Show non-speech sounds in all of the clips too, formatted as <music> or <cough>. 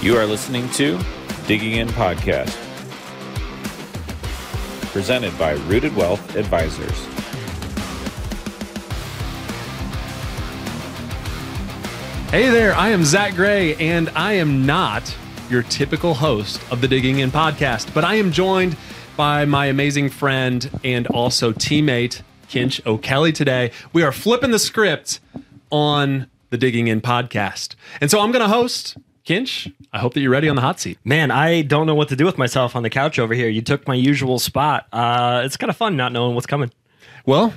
You are listening to Digging In Podcast, presented by Rooted Wealth Advisors. Hey there, I am Zach Gray, and I am not your typical host of the Digging In podcast, but I am joined by my amazing friend and also teammate, Kinch O'Kelley, today. We are flipping the script on the Digging In podcast. And so I'm going to host Kinch. I hope that you're ready on the hot seat. Man, I don't know what to do with myself on the couch over here. You took my usual spot. Uh, it's kind of fun not knowing what's coming. Well,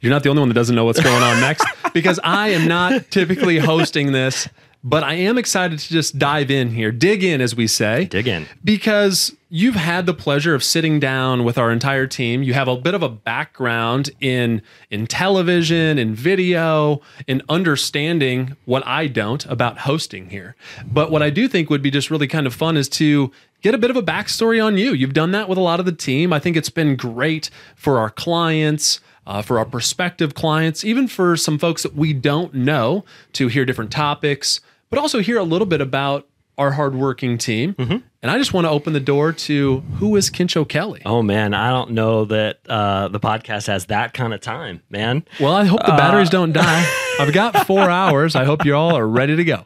you're not the only one that doesn't know what's going on next <laughs> because I am not typically hosting this, but I am excited to just dive in here, dig in, as we say. Dig in. Because you've had the pleasure of sitting down with our entire team. You have a bit of a background in in television, in video, in understanding what I don't about hosting here. But what I do think would be just really kind of fun is to get a bit of a backstory on you. You've done that with a lot of the team. I think it's been great for our clients uh, for our prospective clients, even for some folks that we don't know to hear different topics, but also hear a little bit about our hardworking team. Mm-hmm. And I just want to open the door to who is Kinch O'Kelley? Oh man, I don't know that uh, the podcast has that kind of time, man. Well, I hope the batteries uh, don't <laughs> die. I've got four hours. I hope you all are ready to go.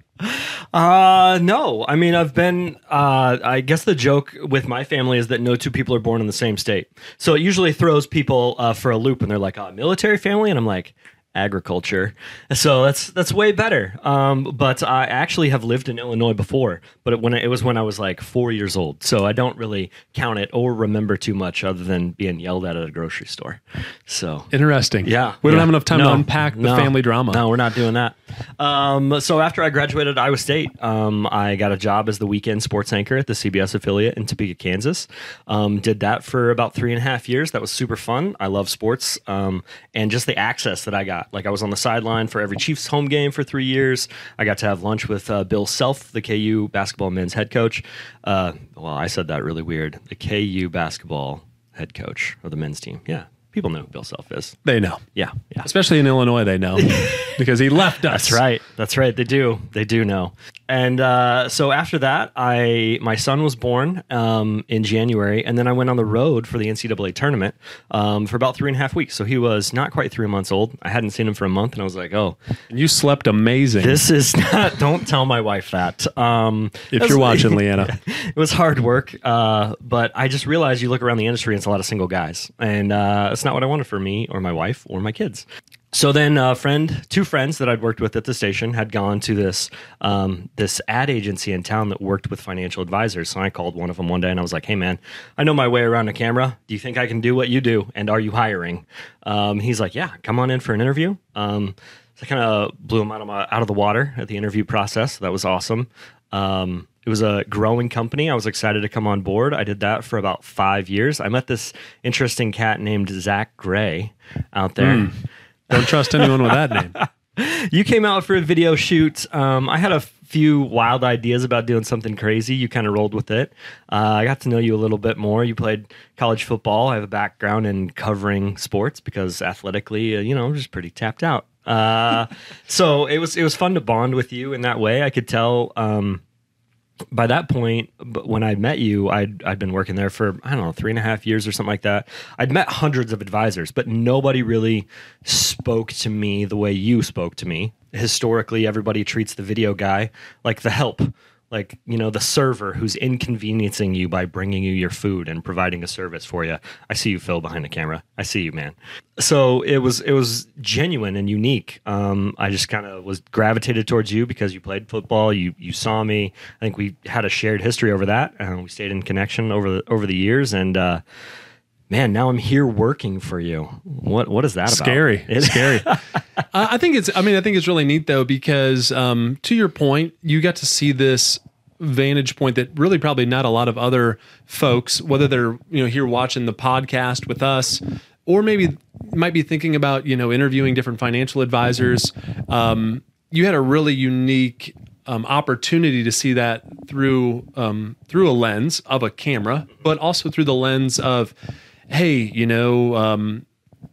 Uh, no. I mean, I've been. Uh, I guess the joke with my family is that no two people are born in the same state. So it usually throws people uh, for a loop, and they're like, "Oh, military family," and I'm like, agriculture. So that's that's way better. Um, but I actually have lived in Illinois before, but it, when it, it, was when I was like four years old. So I don't really count it or remember too much other than being yelled at at a grocery store. So interesting. Yeah, we don't have enough time no, to unpack the no, family drama. No, we're not doing that. Um, so after I graduated Iowa State, um, I got a job as the weekend sports anchor at the CBS affiliate in Topeka, Kansas. Um, did that for about three and a half years. That was super fun. I love sports um, and just the access that I got like I was on the sideline for every Chiefs home game for three years. I got to have lunch with uh, Bill Self, the KU basketball men's head coach. Uh, well, I said that really weird. The KU basketball head coach of the men's team. Yeah, people know who Bill Self is. They know. Yeah, yeah. Especially in Illinois, they know <laughs> because he left us. That's right. That's right. They do. They do know. And uh, so after that, I my son was born um, in January, and then I went on the road for the NCAA tournament um, for about three and a half weeks. So he was not quite three months old. I hadn't seen him for a month, and I was like, "Oh, you slept amazing." This is <laughs> not. Don't tell my wife that. Um, if was, you're <laughs> watching, Leanna, it was hard work, uh, but I just realized you look around the industry, and it's a lot of single guys, and uh, it's not what I wanted for me or my wife or my kids. So then a friend two friends that i'd worked with at the station had gone to this um, this ad agency in town that worked with financial advisors. So i called one of them one day and i was like hey man i know my way around a camera. Do you think i can do what you do? And are you hiring? Um, he's like yeah come on in for an interview. Um, so i kind of blew him out of, my, out of the water at the interview process. That was awesome. Um, it was a growing company. I was excited to come on board. I did that for about five years. I met this interesting cat named Zach Gray out there. Mm don't trust anyone with that name. <laughs> You came out for a video shoot. Um, I had a few wild ideas about doing something crazy. You kind of rolled with it. Uh, I got to know you a little bit more. You played college football. I have a background in covering sports because athletically, uh, you know, I'm just pretty tapped out. Uh, <laughs> so it was it was fun to bond with you in that way. I could tell. Um, by that point, when I met you, I'd, I'd been working there for, I don't know, three and a half years or something like that. I'd met hundreds of advisors, but nobody really spoke to me the way you spoke to me. Historically, everybody treats the video guy like the help like you know the server who's inconveniencing you by bringing you your food and providing a service for you i see you phil behind the camera. I see you man. So it was it was genuine and unique. Um, i just kind of was gravitated towards you because you played football you you saw me. I think we had a shared history over that and we stayed in connection over the over the years and uh, man, now I'm here working for you. What what is that scary, about? Scary, <laughs> scary. <laughs> I think it's. I mean, I think it's really neat though because um, to your point, you got to see this vantage point that really probably not a lot of other folks, whether they're you know here watching the podcast with us. Or maybe might be thinking about you know interviewing different financial advisors. Um, you had a really unique um, opportunity to see that through um, through a lens of a camera, but also through the lens of hey, you know, um,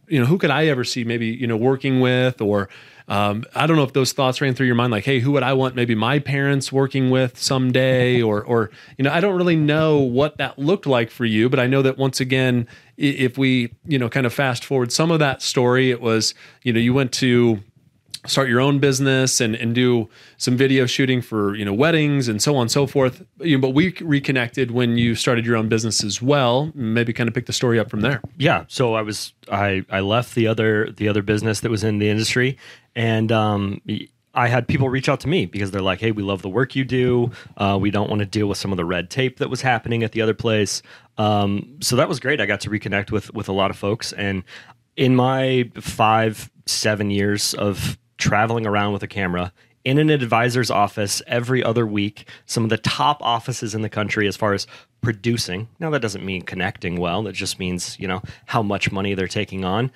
you know, who could I ever see maybe, you know, working with? Or um, I don't know if those thoughts ran through your mind, like, hey, who would I want maybe my parents working with someday, <laughs> or or you know, I don't really know what that looked like for you, but I know that once again, if we you know kind of fast forward some of that story, it was you know you went to start your own business and, and do some video shooting for you know weddings and so on and so forth you know, but we reconnected when you started your own business as well maybe kind of pick the story up from there yeah so i was i i left the other the other business that was in the industry and um I had people reach out to me because they're like, "Hey, we love the work you do. Uh, we don't want to deal with some of the red tape that was happening at the other place." Um, so that was great. I got to reconnect with with a lot of folks, and in my five seven years of traveling around with a camera in an advisor's office every other week, some of the top offices in the country as far as producing. Now, that doesn't mean connecting well, that just means, you know, how much money they're taking on.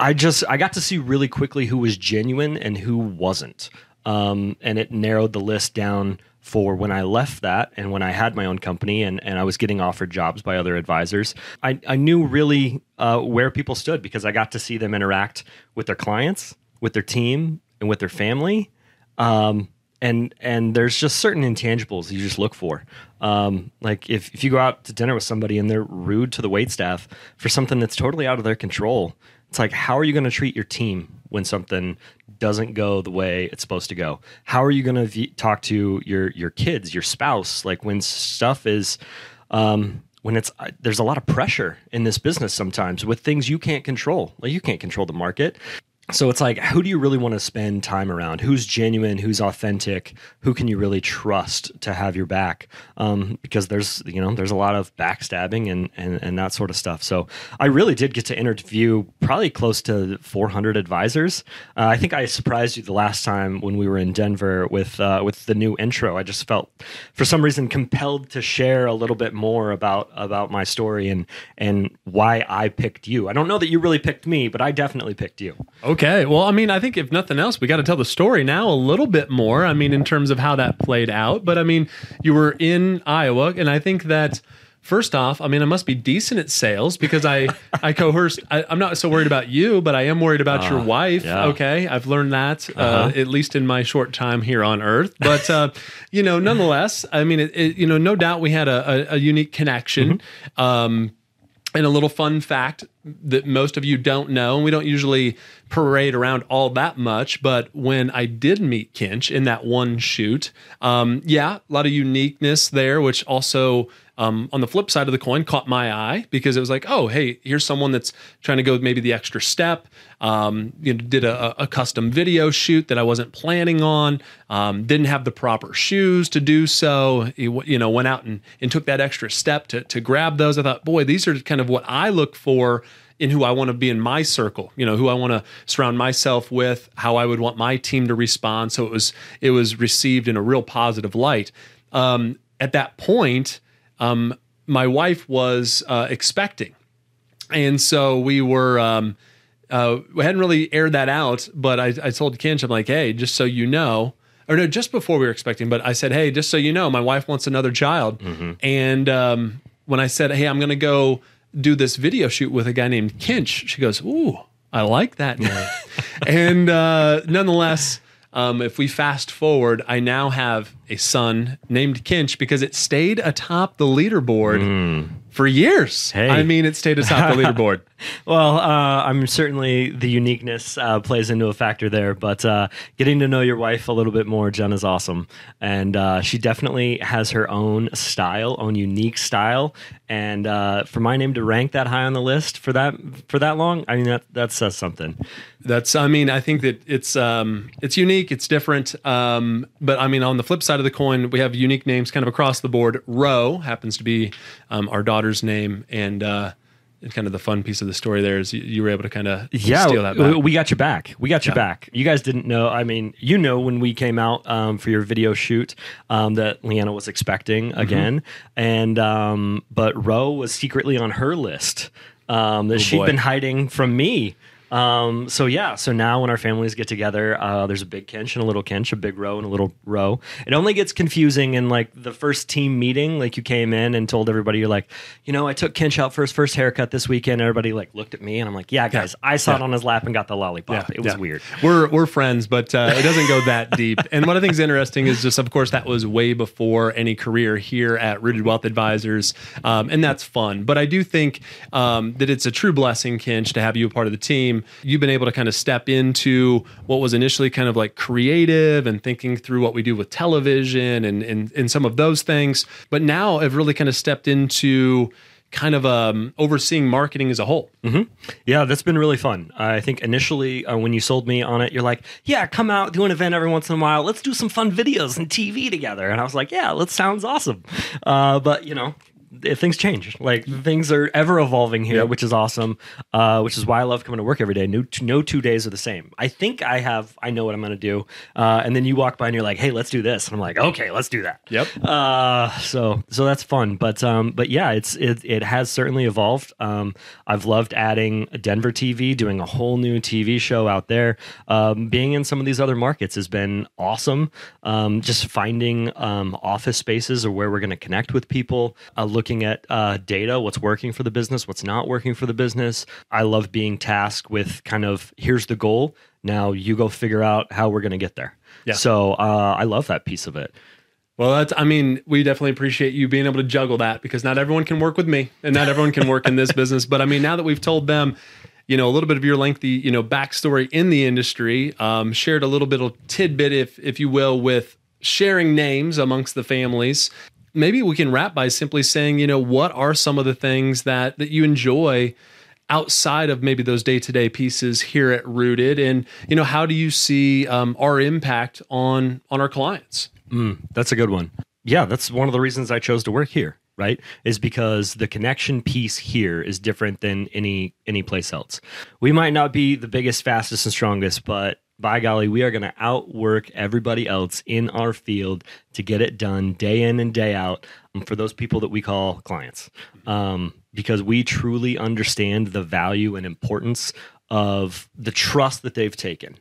I just, I got to see really quickly who was genuine and who wasn't. Um, and it narrowed the list down for when I left that and when I had my own company and, and I was getting offered jobs by other advisors. I, I knew really uh, where people stood because I got to see them interact with their clients with their team and with their family. Um, and and there's just certain intangibles you just look for. Um, like if, if you go out to dinner with somebody and they're rude to the wait staff for something that's totally out of their control, it's like how are you going to treat your team when something doesn't go the way it's supposed to go? How are you going to v- talk to your your kids, your spouse, like when stuff is um, when it's uh, there's a lot of pressure in this business sometimes with things you can't control. Like you can't control the market so it's like who do you really want to spend time around? Who's genuine who's authentic? Who can you really trust to have your back? Um, because there's you know there's a lot of backstabbing and, and and that sort of stuff. So i really did get to interview probably close to 400 advisors. Uh, i think i surprised you the last time when we were in denver with uh, with the new intro. I just felt for some reason compelled to share a little bit more about about my story and and why i picked you. I don't know that you really picked me but i definitely picked you. Okay. Well, I mean, I think if nothing else, we got to tell the story now a little bit more. I mean, in terms of how that played out. But I mean, you were in Iowa, and I think that first off, I mean, I must be decent at sales because I <laughs> I coerced. I, am not so worried about you, but I am worried about uh, your wife. Yeah. Okay, I've learned that uh, uh-huh. uh, at least in my short time here on Earth. But uh, <laughs> you know, nonetheless, I mean, it, it, you know, no doubt we had a, a, a unique connection. Mm-hmm. Um, and a little fun fact that most of you don't know, and we don't usually parade around all that much, but when I did meet Kinch in that one shoot, um, yeah, a lot of uniqueness there, which also um, on the flip side of the coin caught my eye because it was like, oh, hey, here's someone that's trying to go maybe the extra step. Um, you know, did a, a, custom video shoot that I wasn't planning on. Um, didn't have the proper shoes to do so. You know, went out and, and took that extra step to to grab those. I thought, boy, these are kind of what I look for in who I want to be in my circle, you know, who I want to surround myself with, how I would want my team to respond. So it was it was received in a real positive light. Um, at that point, um, my wife was uh, expecting, and so we were. Um, uh, we hadn't really aired that out, but I, I told Kinch, I'm like, hey, just so you know, or no, just before we were expecting, but I said, hey, just so you know, my wife wants another child. Mm-hmm. And um, when I said, hey, I'm going to go do this video shoot with a guy named Kinch, she goes, ooh, I like that name. <laughs> and uh, nonetheless, um, if we fast forward, I now have a son named Kinch because it stayed atop the leaderboard mm. For years. Hey. I mean, it stayed atop the <laughs> leaderboard. well, uh, I'm certainly the uniqueness uh, plays into a factor there, but uh, getting to know your wife a little bit more, Jen, is awesome, and uh, she definitely has her own style, own unique style, and uh, for my name to rank that high on the list for that for that long, I mean that that says something. That's, I mean, I think that it's um, it's unique, it's different, um, but I mean, on the flip side of the coin, we have unique names kind of across the board. Roe happens to be um, our daughter's name, and uh, kind of the fun piece of the story there is you, you were able to kind of yeah, steal that back. we got you back. We got you yeah. back. You guys didn't know. I mean, you know when we came out um, for your video shoot um, that Leanna was expecting mm-hmm. again, mm-hmm. and um, but Roe was secretly on her list um, that oh, she'd boy. been hiding from me Um, so yeah, so now when our families get together, uh, there's a big Kinch and a little Kinch, a big Roe and a little Roe. It only gets confusing in like the first team meeting, like you came in and told everybody you're like, you know, I took Kinch out for his first haircut this weekend. Everybody like looked at me and I'm like, yeah, guys, I saw it on his lap and got the lollipop. it was yeah. weird. We're we're friends, but uh, it doesn't go that <laughs> deep. And one of think is interesting is just, of course, that was way before any career here at Rooted Wealth Advisors, um, and that's fun. But I do think um, that it's a true blessing, Kinch, to have you a part of the team. You've been able to kind of step into what was initially kind of like creative and thinking through what we do with television and and, and some of those things, but now have really kind of stepped into kind of um, overseeing marketing as a whole. Yeah, that's been really fun. I think initially uh, when you sold me on it, you're like, "Yeah, come out, do an event every once in a while. Let's do some fun videos and TV together." And I was like, "Yeah, that sounds awesome." Uh, but you know, things change. Like things are ever evolving here, which is awesome. Uh, which is why I love coming to work every day. No, no two days are the same. I think I have. I know what I'm going to do. Uh, and then you walk by and you're like, "Hey, let's do this," and I'm like, "Okay, let's do that." Yep. Uh, so so that's fun. But um, but yeah, it's it it has certainly evolved. Um, I've loved adding Denver TV, doing a whole new TV show out there. Um, being in some of these other markets has been awesome. Um, just finding um, office spaces or where we're going to connect with people. Uh, looking at uh, data, what's working for the business, what's not working for the business. I love being tasked with kind of here's the goal. Now you go figure out how we're going to get there. Yeah. So uh, I love that piece of it. Well, that's, I mean, we definitely appreciate you being able to juggle that because not everyone can work with me and not everyone can work in this business. But I mean, now that we've told them, you know, a little bit of your lengthy, you know, backstory in the industry, um, shared a little bit of tidbit, if, if you will, with sharing names amongst the families. Maybe we can wrap by simply saying, you know, what are some of the things that, that you enjoy outside of maybe those day-to-day pieces here at rooted and you know how do you see um, our impact on on our clients Mm, That's a good one. Yeah, that's one of the reasons I chose to work here, right? Is because the connection piece here is different than any any place else. We might not be the biggest, fastest, and strongest, but by golly, we are going to outwork everybody else in our field to get it done day in and day out um, for those people that we call clients. Um, because we truly understand the value and importance of the trust that they've taken.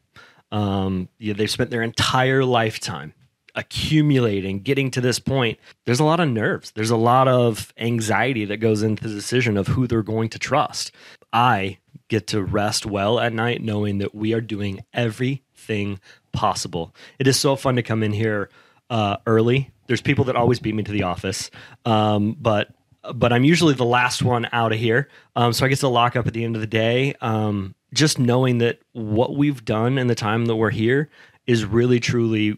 Um, they've spent their entire lifetime accumulating, getting to this point. There's a lot of nerves. There's a lot of anxiety that goes into the decision of who they're going to trust. I get to rest well at night knowing that we are doing everything possible. It is so fun to come in here uh, early. There's people that always beat me to the office, um, but but I'm usually the last one out of here. Um, so I get to lock up at the end of the day. Um, just knowing that what we've done in the time that we're here is really truly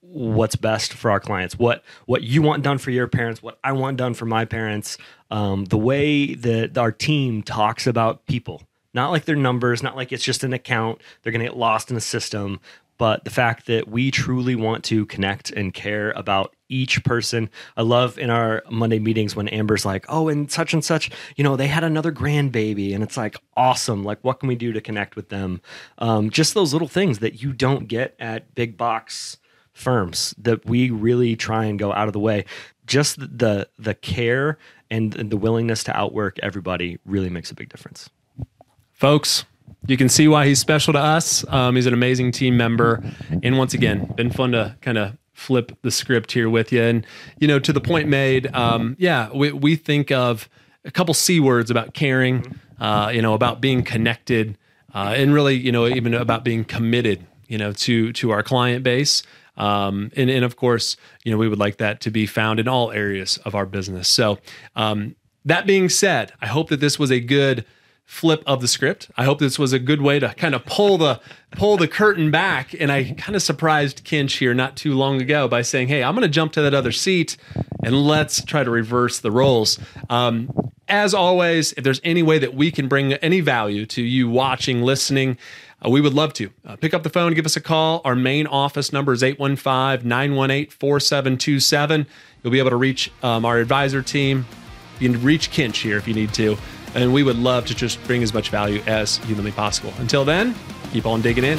what's best for our clients what what you want done for your parents what i want done for my parents um, the way that our team talks about people not like their numbers not like it's just an account they're going to get lost in a system but the fact that we truly want to connect and care about each person. I love in our Monday meetings when Amber's like, "Oh, and such and such, you know, they had another grandbaby," and it's like awesome. Like, what can we do to connect with them? Um, just those little things that you don't get at big box firms that we really try and go out of the way. Just the the care and the willingness to outwork everybody really makes a big difference. Folks you can see why he's special to us. Um, he's an amazing team member. And once again been fun to kind of flip the script here with you. And you know to the point made um, yeah we, we think of a couple c words about caring uh, you know about being connected uh, and really you know even about being committed you know to to our client base. Um, and, and of course you know we would like that to be found in all areas of our business. So um, that being said i hope that this was a good flip of the script. I hope this was a good way to kind of pull the pull the curtain back. And I kind of surprised Kinch here not too long ago by saying, "Hey, I'm going to jump to that other seat, and let's try to reverse the roles." Um, as always, if there's any way that we can bring any value to you watching, listening, uh, we would love to. Uh, pick up the phone, give us a call. Our main office number is 815 918 4727. You'll be able to reach um, our advisor team. You can reach Kinch here if you need to. And we would love to just bring as much value as humanly possible. Until then, keep on digging in.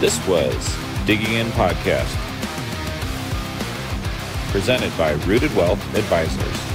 This was Digging In Podcast, presented by Rooted Wealth Advisors.